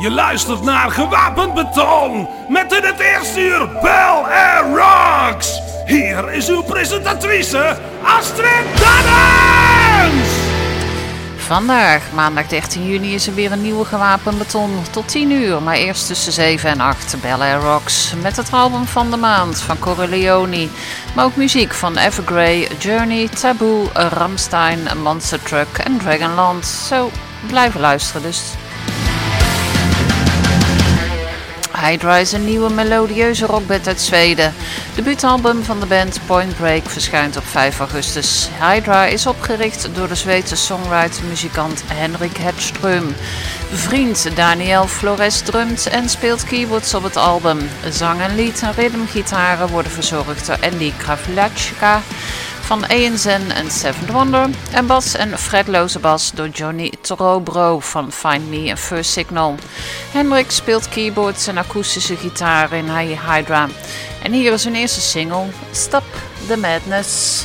Je luistert naar Gewapend Beton met in het eerste uur Bel Air Rocks. Hier is uw presentatrice Astrid Dannens. Vandaag, maandag 13 juni, is er weer een nieuwe gewapend beton. Tot 10 uur, maar eerst tussen 7 en 8. Bel Air Rocks met het album van de maand van Corleone. Maar ook muziek van Evergrey, Journey, Taboo, Ramstein, Monster Truck en Dragonland. Zo, blijven luisteren dus. Hydra is een nieuwe melodieuze rockband uit Zweden. Debuutalbum van de band Point Break verschijnt op 5 augustus. Hydra is opgericht door de Zweedse songwriter-muzikant Henrik Hedström. Vriend Daniel Flores drumt en speelt keyboards op het album. Zang en lied en rhythmgitaren worden verzorgd door Andy Kravlachka van ANZN en Seventh Wonder. En bas en fretloze bas door Johnny Torobro van Find Me and First Signal. Hendrik speelt keyboards en akoestische gitaar in Hydra. En hier is een eerste single, Stop the Madness.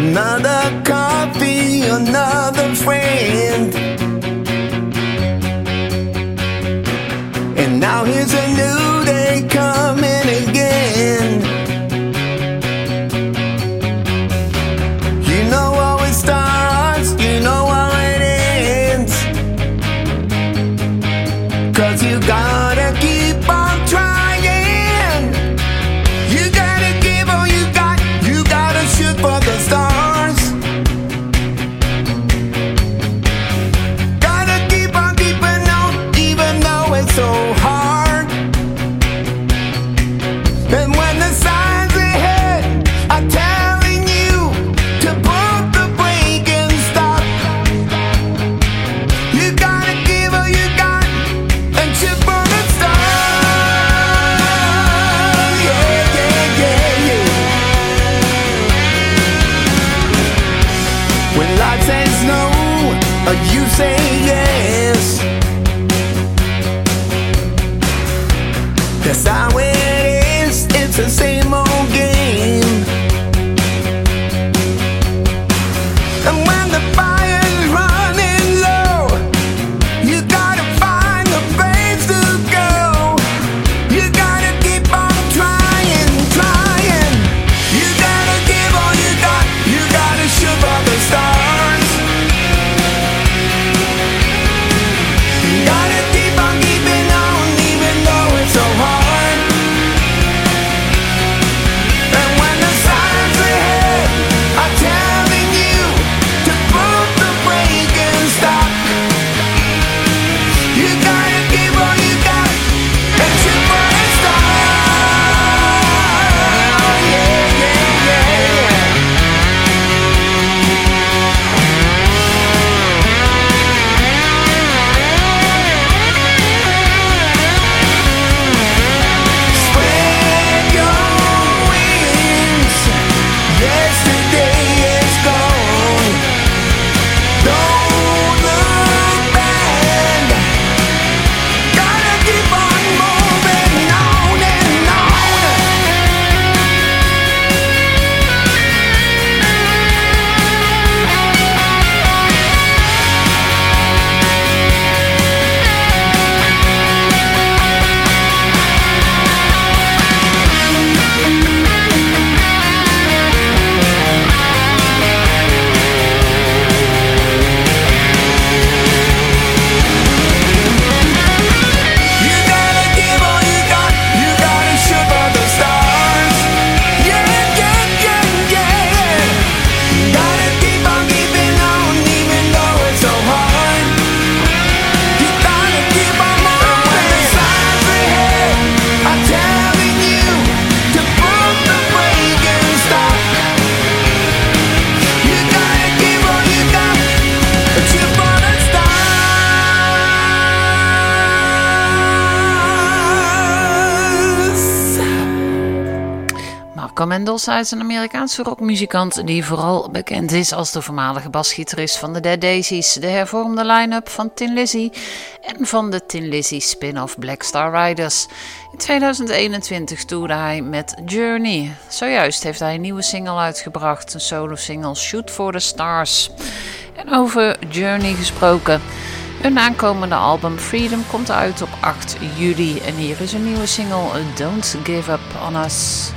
Another coffee, another friend. And now here's a new day coming again. Hij is een Amerikaanse rockmuzikant die vooral bekend is als de voormalige basgitarist van de Dead Daisies, de hervormde line-up van Tin Lizzy en van de Tin Lizzy spin-off Black Star Riders. In 2021 toerde hij met Journey. Zojuist heeft hij een nieuwe single uitgebracht, een solo-single Shoot for the Stars. En over Journey gesproken. Hun aankomende album Freedom komt uit op 8 juli en hier is een nieuwe single Don't Give Up On Us.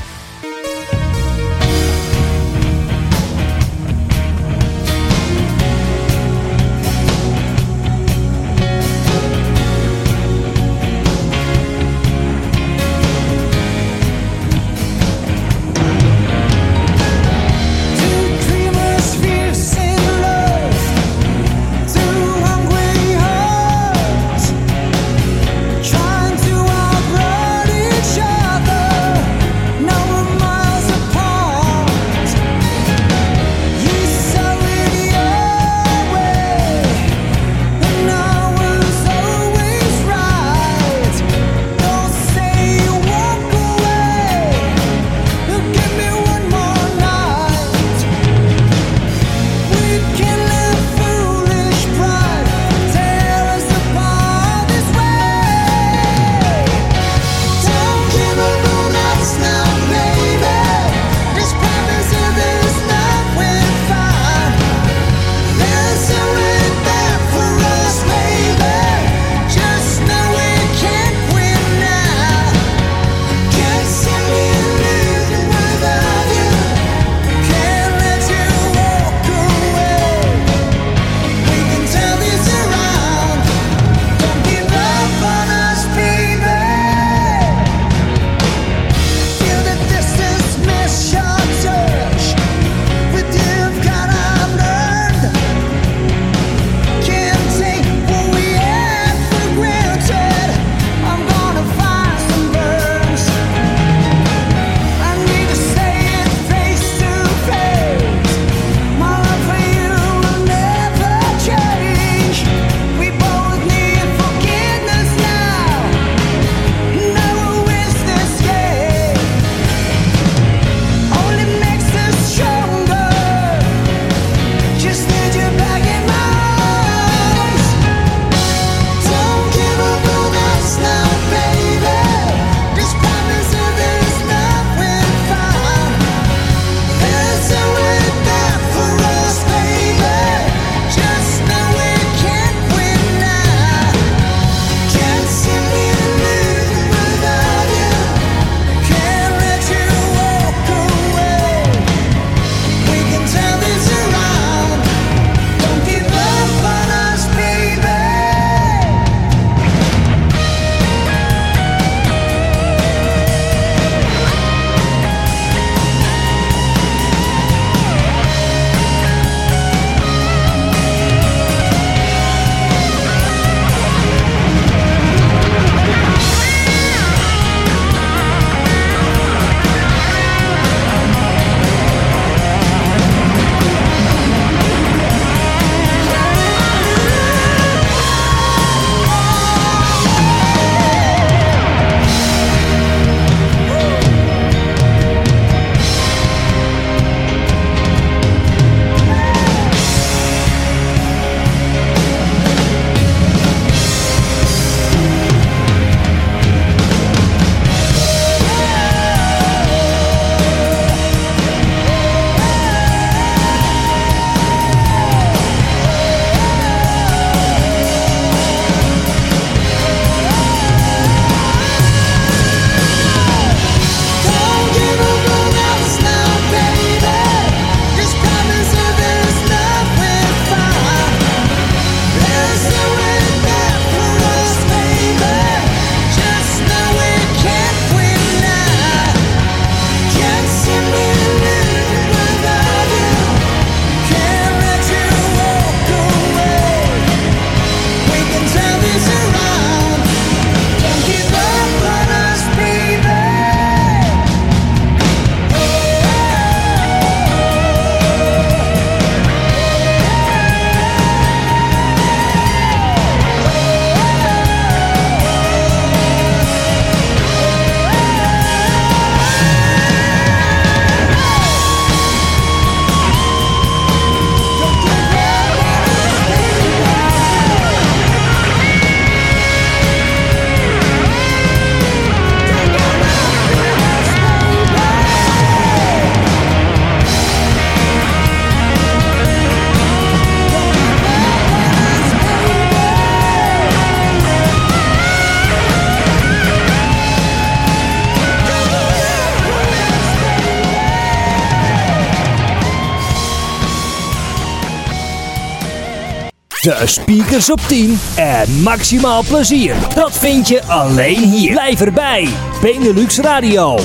De speakers op 10 en maximaal plezier. Dat vind je alleen hier. Blijf erbij. Benelux Radio.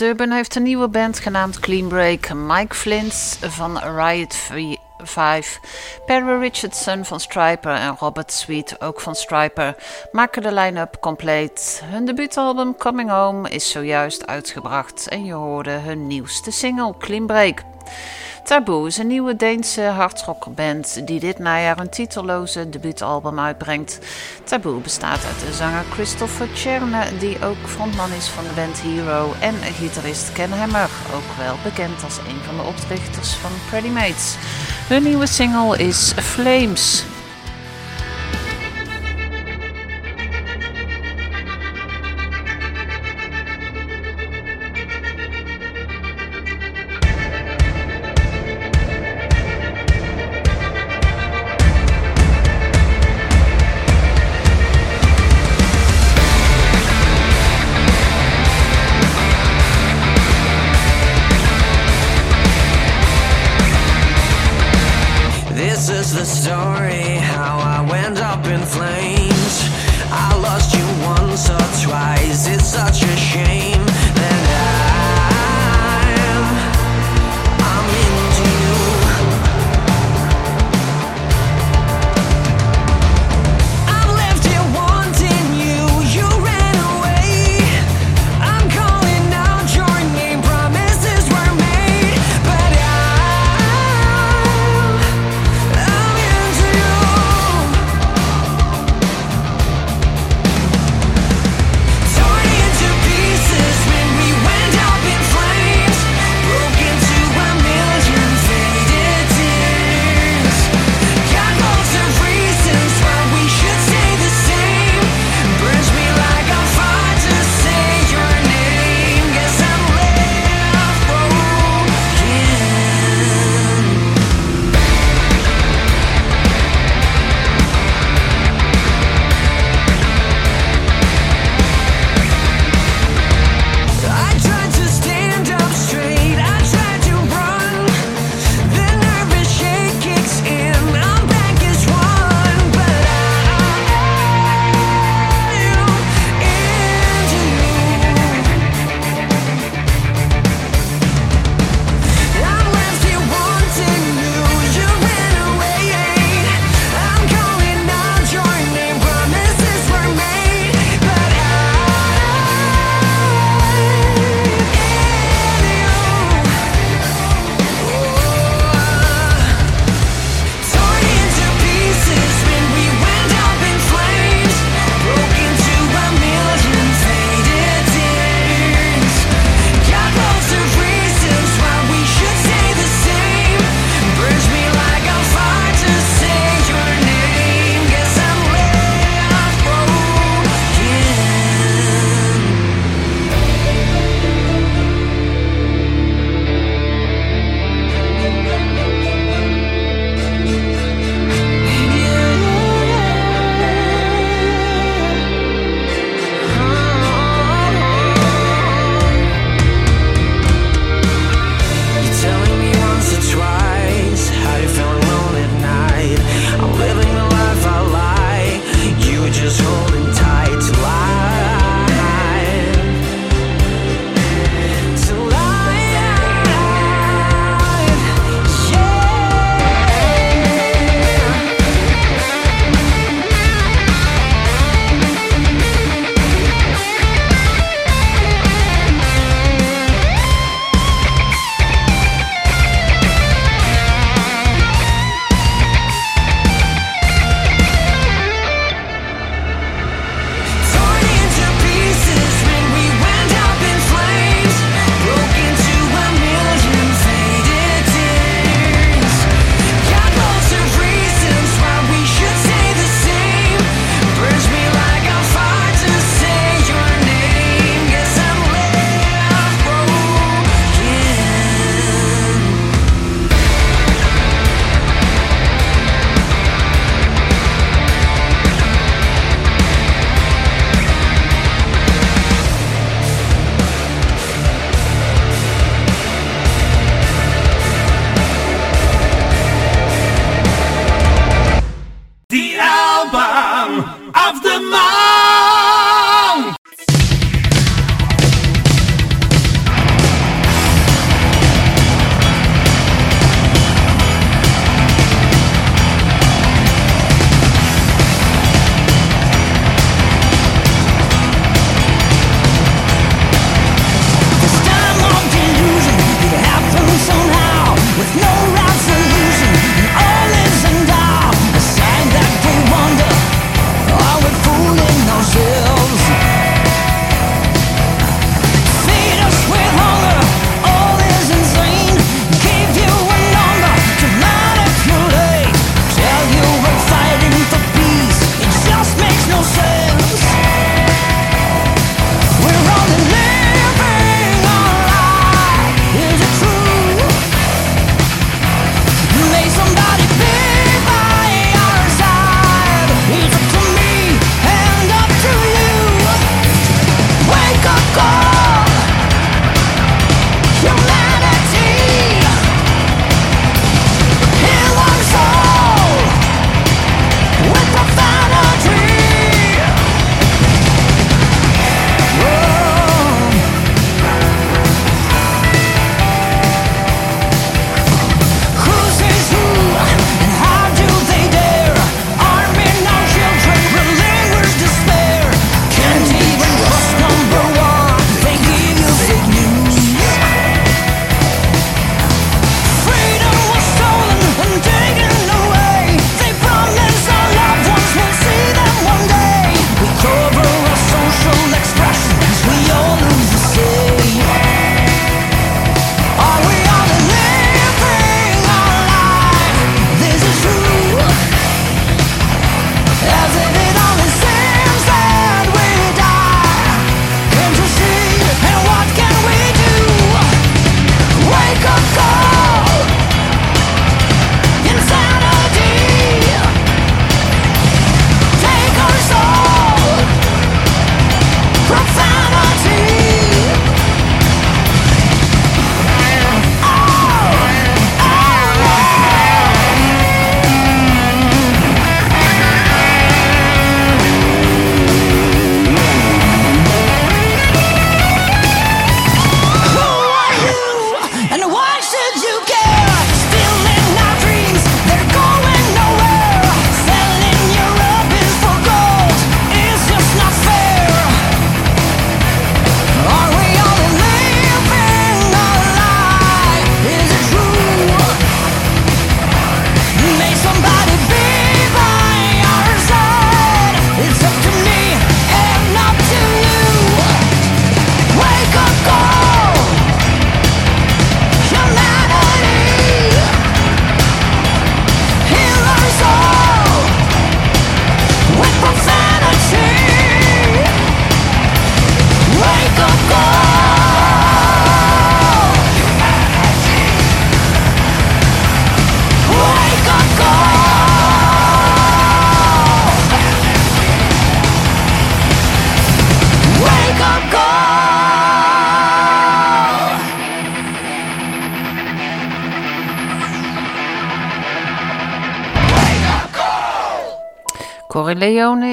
Durbin heeft een nieuwe band genaamd Clean Break. Mike Flint van Riot V- 5, Perry Richardson van Striper en Robert Sweet ook van Striper maken de line-up compleet. Hun debuutalbum Coming Home is zojuist uitgebracht en je hoorde hun nieuwste single Clean Break. Taboe is een nieuwe Deense hardrockband die dit najaar een titelloze debuutalbum uitbrengt. Taboe bestaat uit de zanger Christopher Tjerne, die ook frontman is van de band Hero, en gitarist Ken Hammer, ook wel bekend als een van de oprichters van Pretty Mates. Hun nieuwe single is Flames.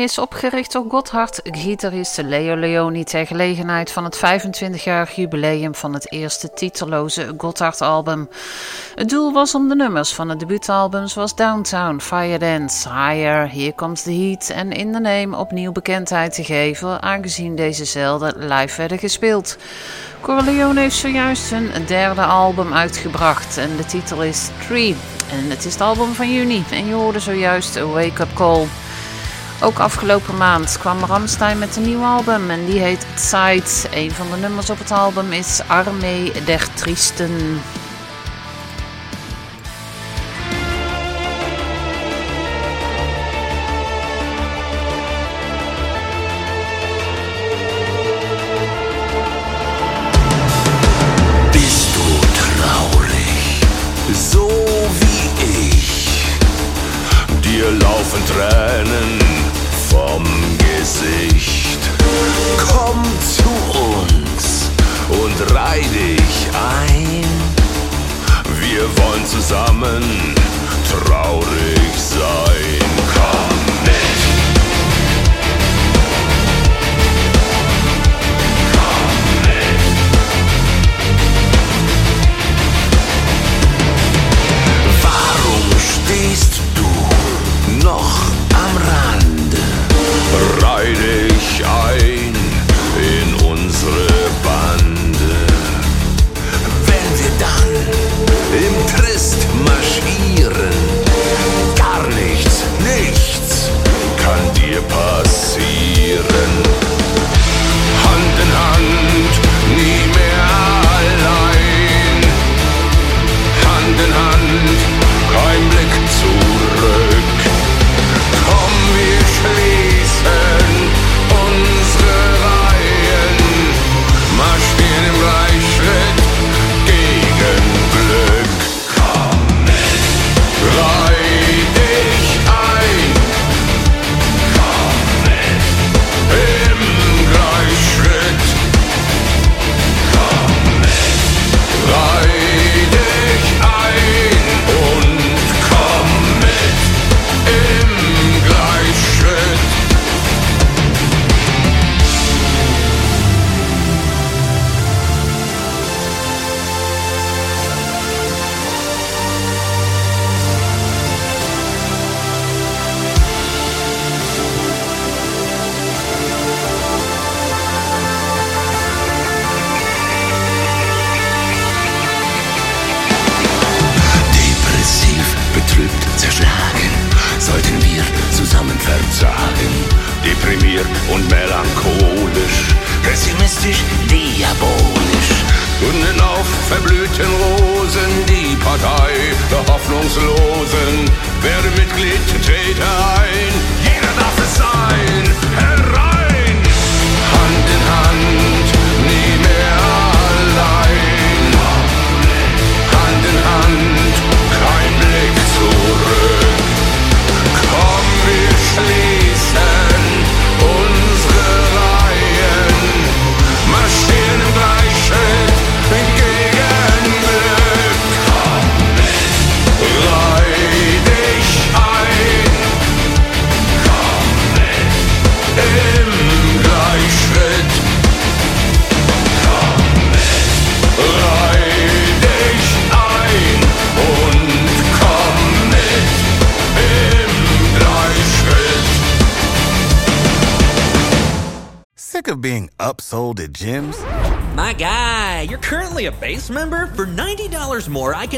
is opgericht door Gotthard, gitariste Leo Leoni ter gelegenheid van het 25-jarig jubileum van het eerste titelloze Gotthard-album. Het doel was om de nummers van het debuutalbum zoals Downtown, Fire Dance, Higher, Here Comes the Heat en In the Name opnieuw bekendheid te geven, aangezien deze zelden live werden gespeeld. Corleone heeft zojuist hun derde album uitgebracht en de titel is Tree. En het is het album van juni en je hoorde zojuist Wake Up Call. Ook afgelopen maand kwam Ramstein met een nieuw album en die heet Zeit. Een van de nummers op het album is Armee der Triesten.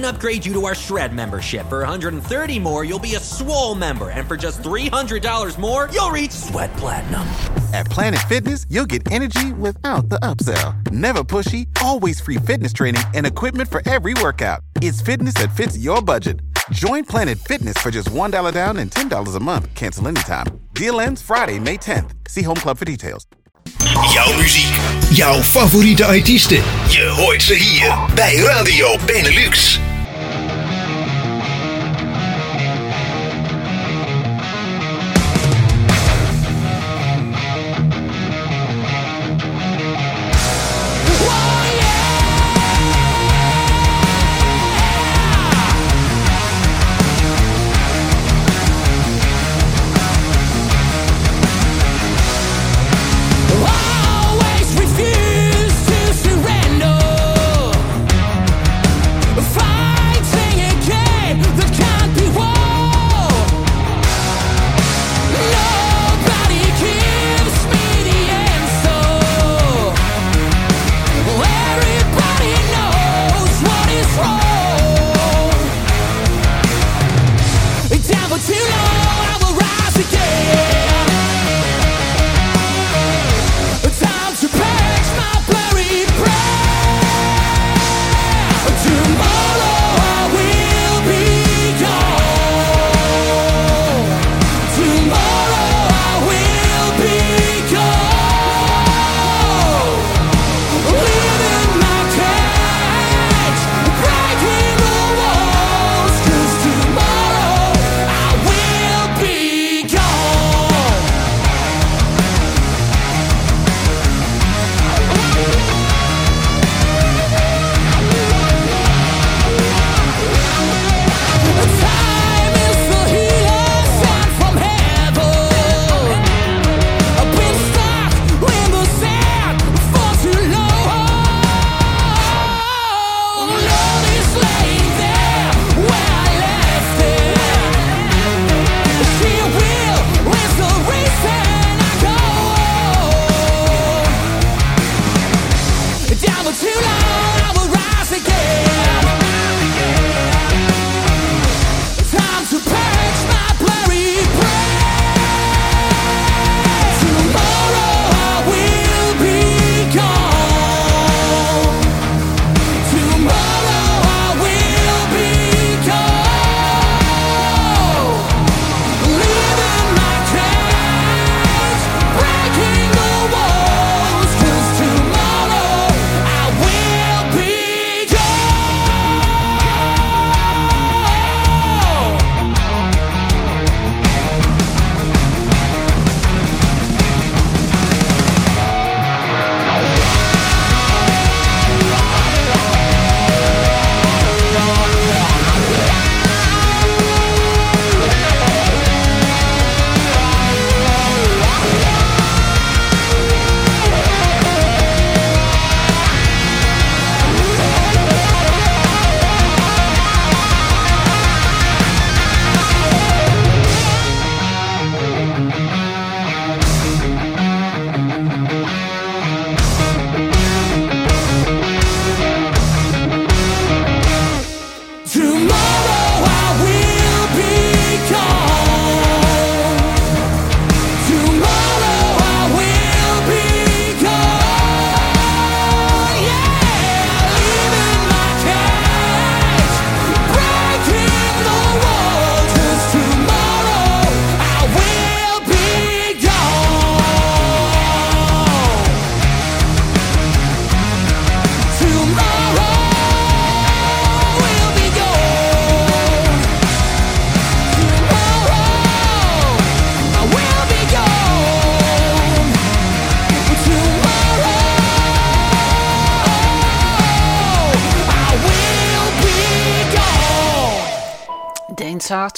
Upgrade you to our Shred membership. For 130 more, you'll be a Swole member. And for just $300 more, you'll reach Sweat Platinum. At Planet Fitness, you'll get energy without the upsell. Never pushy, always free fitness training and equipment for every workout. It's fitness that fits your budget. Join Planet Fitness for just $1 down and $10 a month. Cancel anytime. Deal ends Friday, May 10th. See Home Club for details. Jouw muziek, jouw favoriete artiesten. Je hoort ze hier bij Radio Benelux.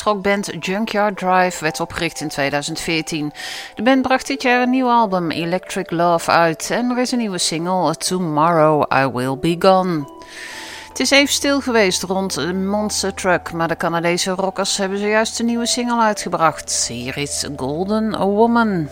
Rockband Junkyard Drive werd opgericht in 2014. De band bracht dit jaar een nieuw album Electric Love uit en er is een nieuwe single Tomorrow I Will Be Gone. Het is even stil geweest rond Monster Truck, maar de Canadese rockers hebben zojuist een nieuwe single uitgebracht. Hier is Golden Woman.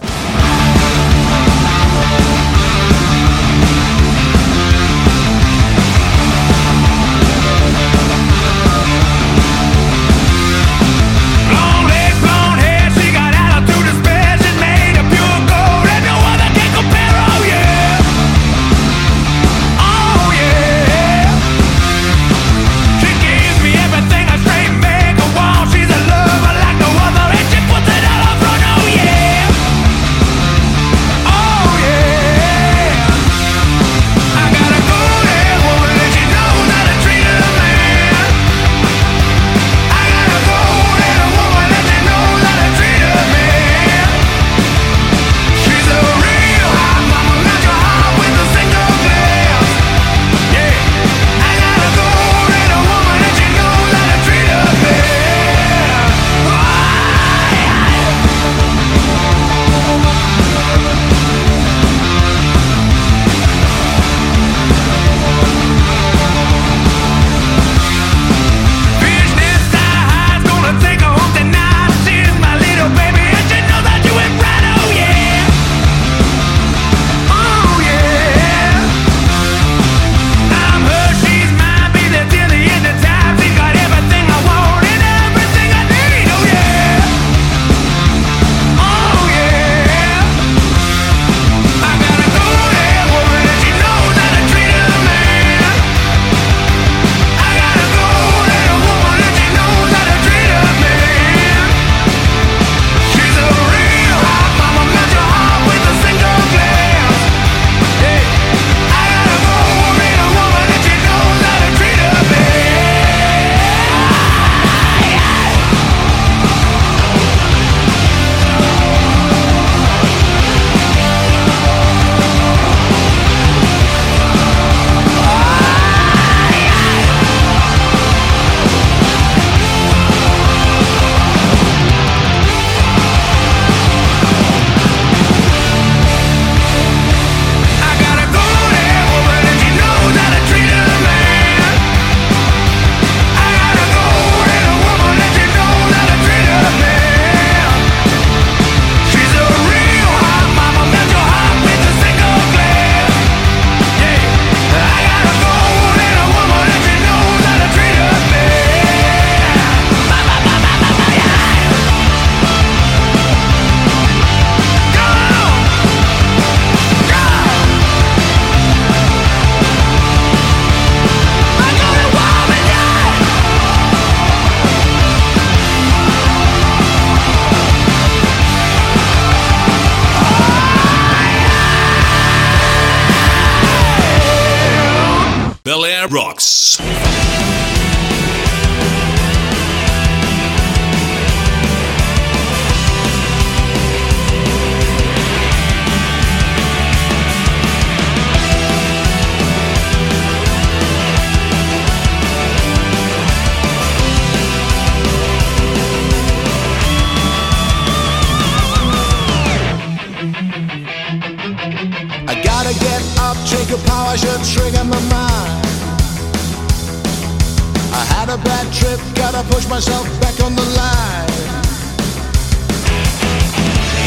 I push myself back on the line.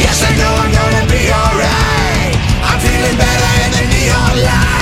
Yes, I know I'm gonna be alright. I'm feeling better in the neon light.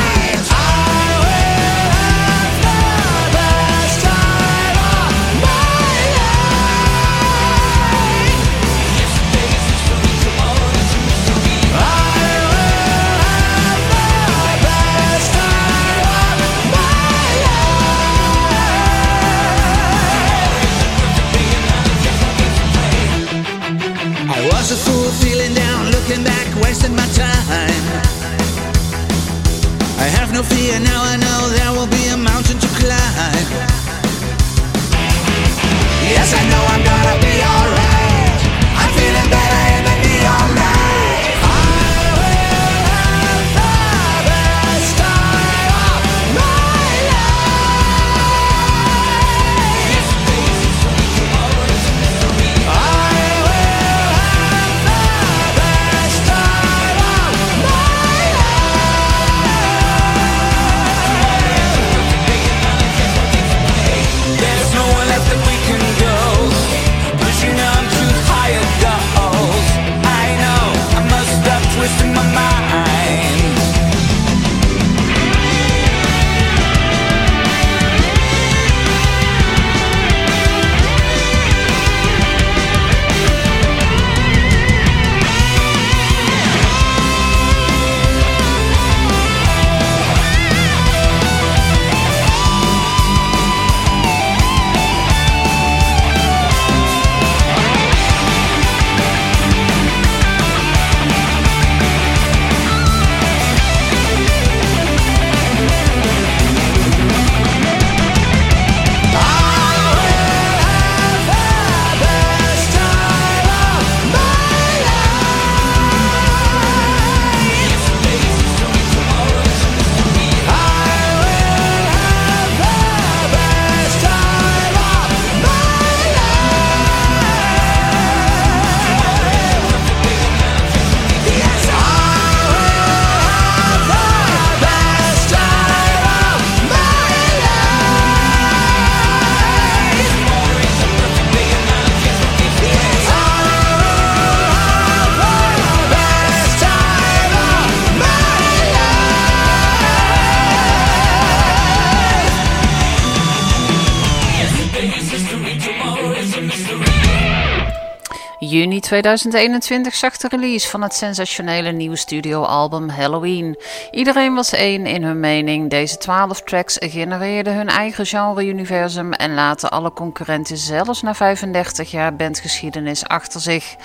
Juni 2021 zag de release van het sensationele nieuwe studioalbum Halloween. Iedereen was één in hun mening. Deze 12 tracks genereerden hun eigen genre-universum en laten alle concurrenten zelfs na 35 jaar bandgeschiedenis achter zich.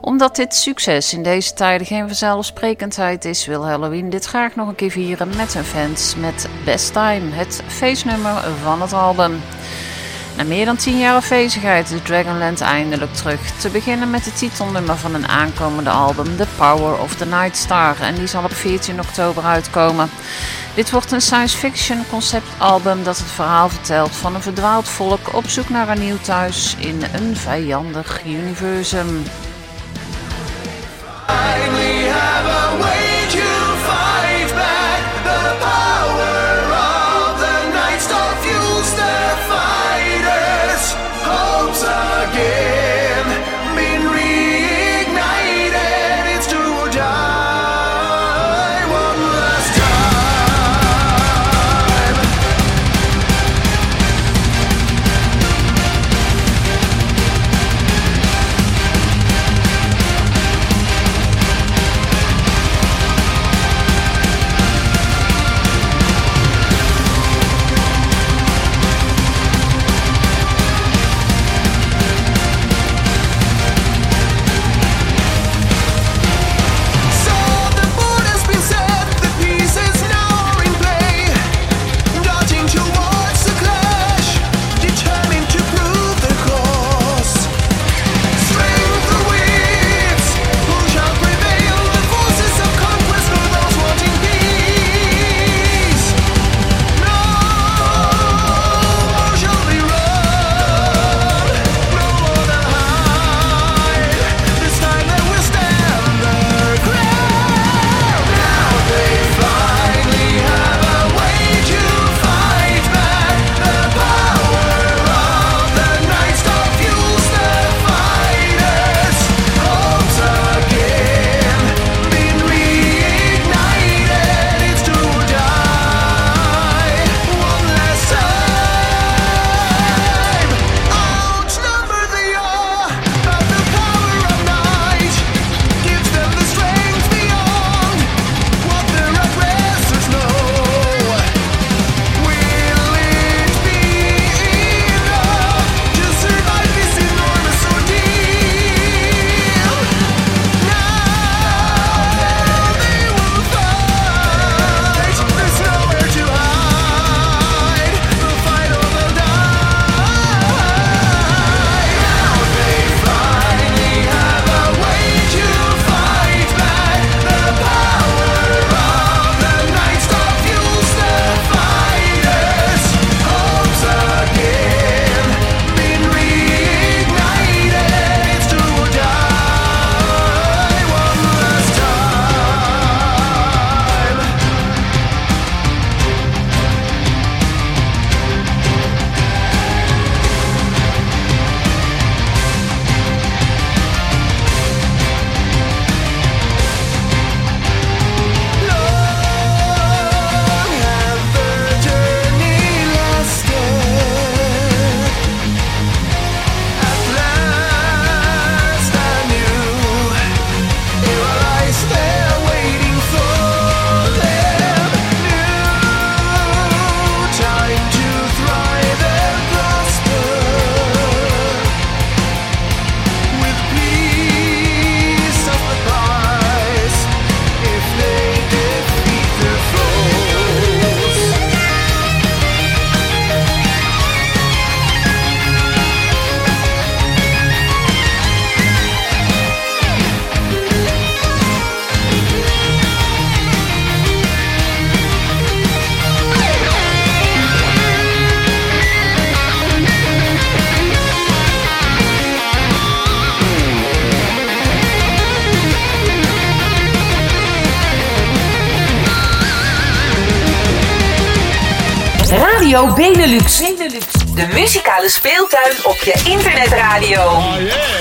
Omdat dit succes in deze tijden geen vanzelfsprekendheid is, wil Halloween dit graag nog een keer vieren met hun fans met Best Time, het feestnummer van het album. Na meer dan 10 jaar afwezigheid is Dragonland eindelijk terug. Te beginnen met het titelnummer van een aankomende album, The Power of the Night Star. En die zal op 14 oktober uitkomen. Dit wordt een science fiction conceptalbum dat het verhaal vertelt van een verdwaald volk op zoek naar een nieuw thuis in een vijandig universum. Radio Benelux. Benelux. De muzikale speeltuin op je internetradio. Vorige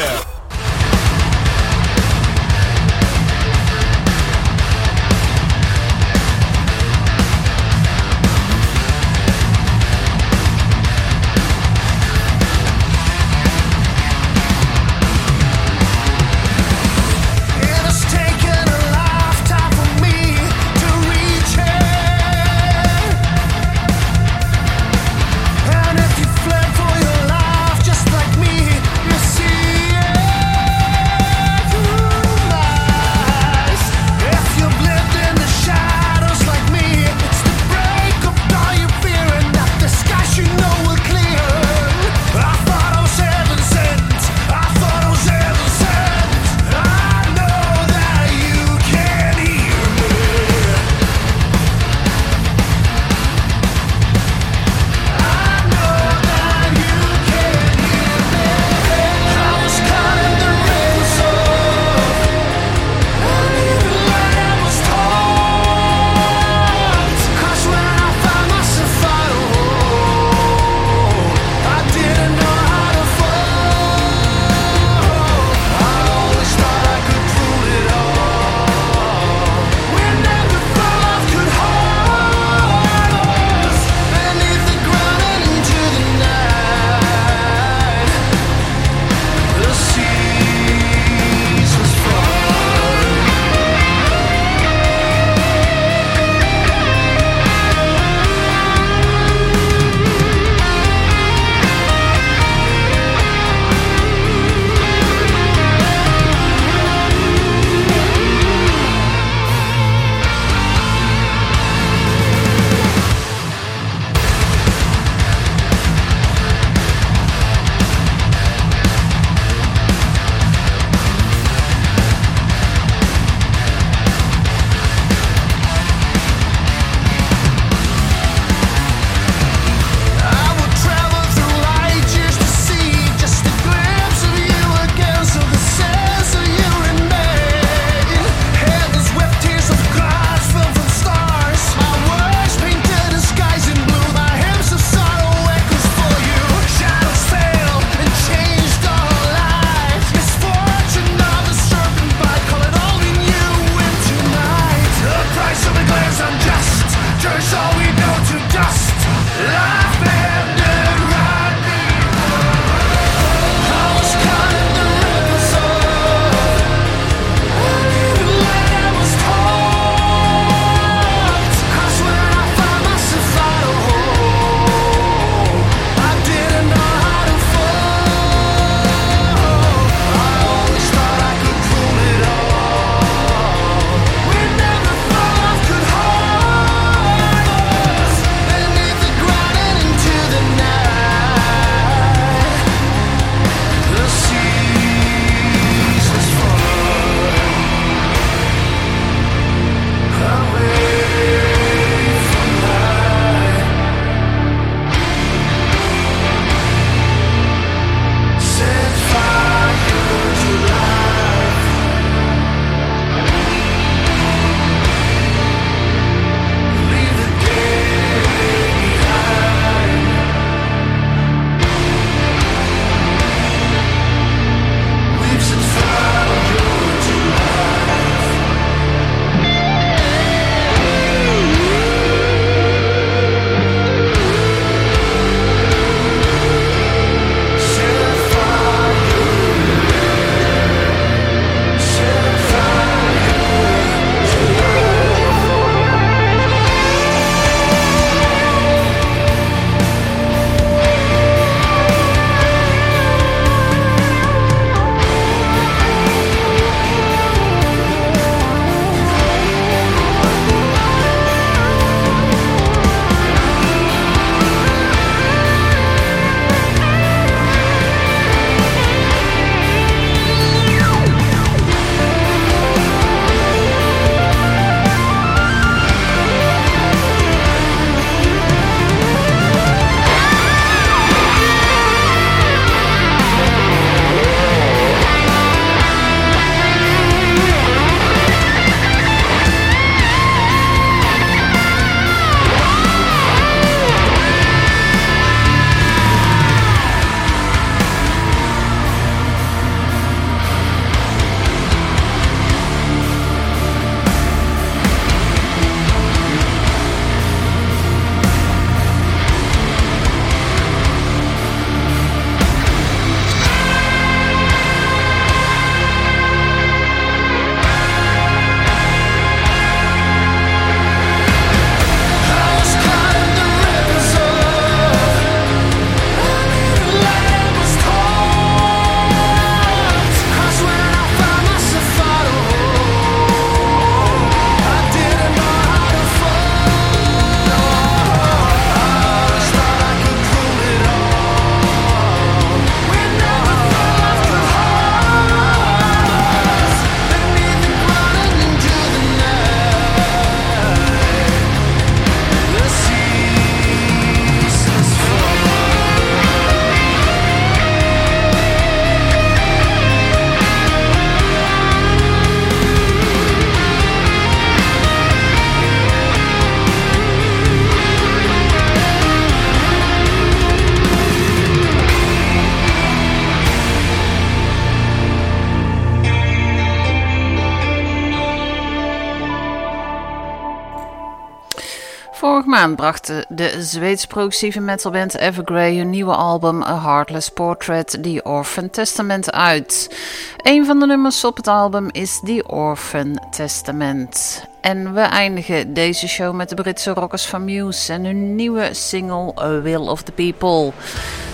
maand bracht de- Zweedse progressieve metalband Evergrey hun nieuwe album A Heartless Portrait, The Orphan Testament, uit. Een van de nummers op het album is The Orphan Testament. En we eindigen deze show met de Britse rockers van Muse en hun nieuwe single A Will of the People.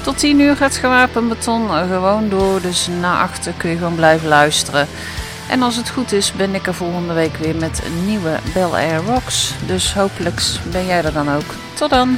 Tot 10 uur gaat gewapend beton gewoon door, dus na achter kun je gewoon blijven luisteren. En als het goed is, ben ik er volgende week weer met een nieuwe Bel Air Rocks. Dus hopelijk ben jij er dan ook. Tot dan!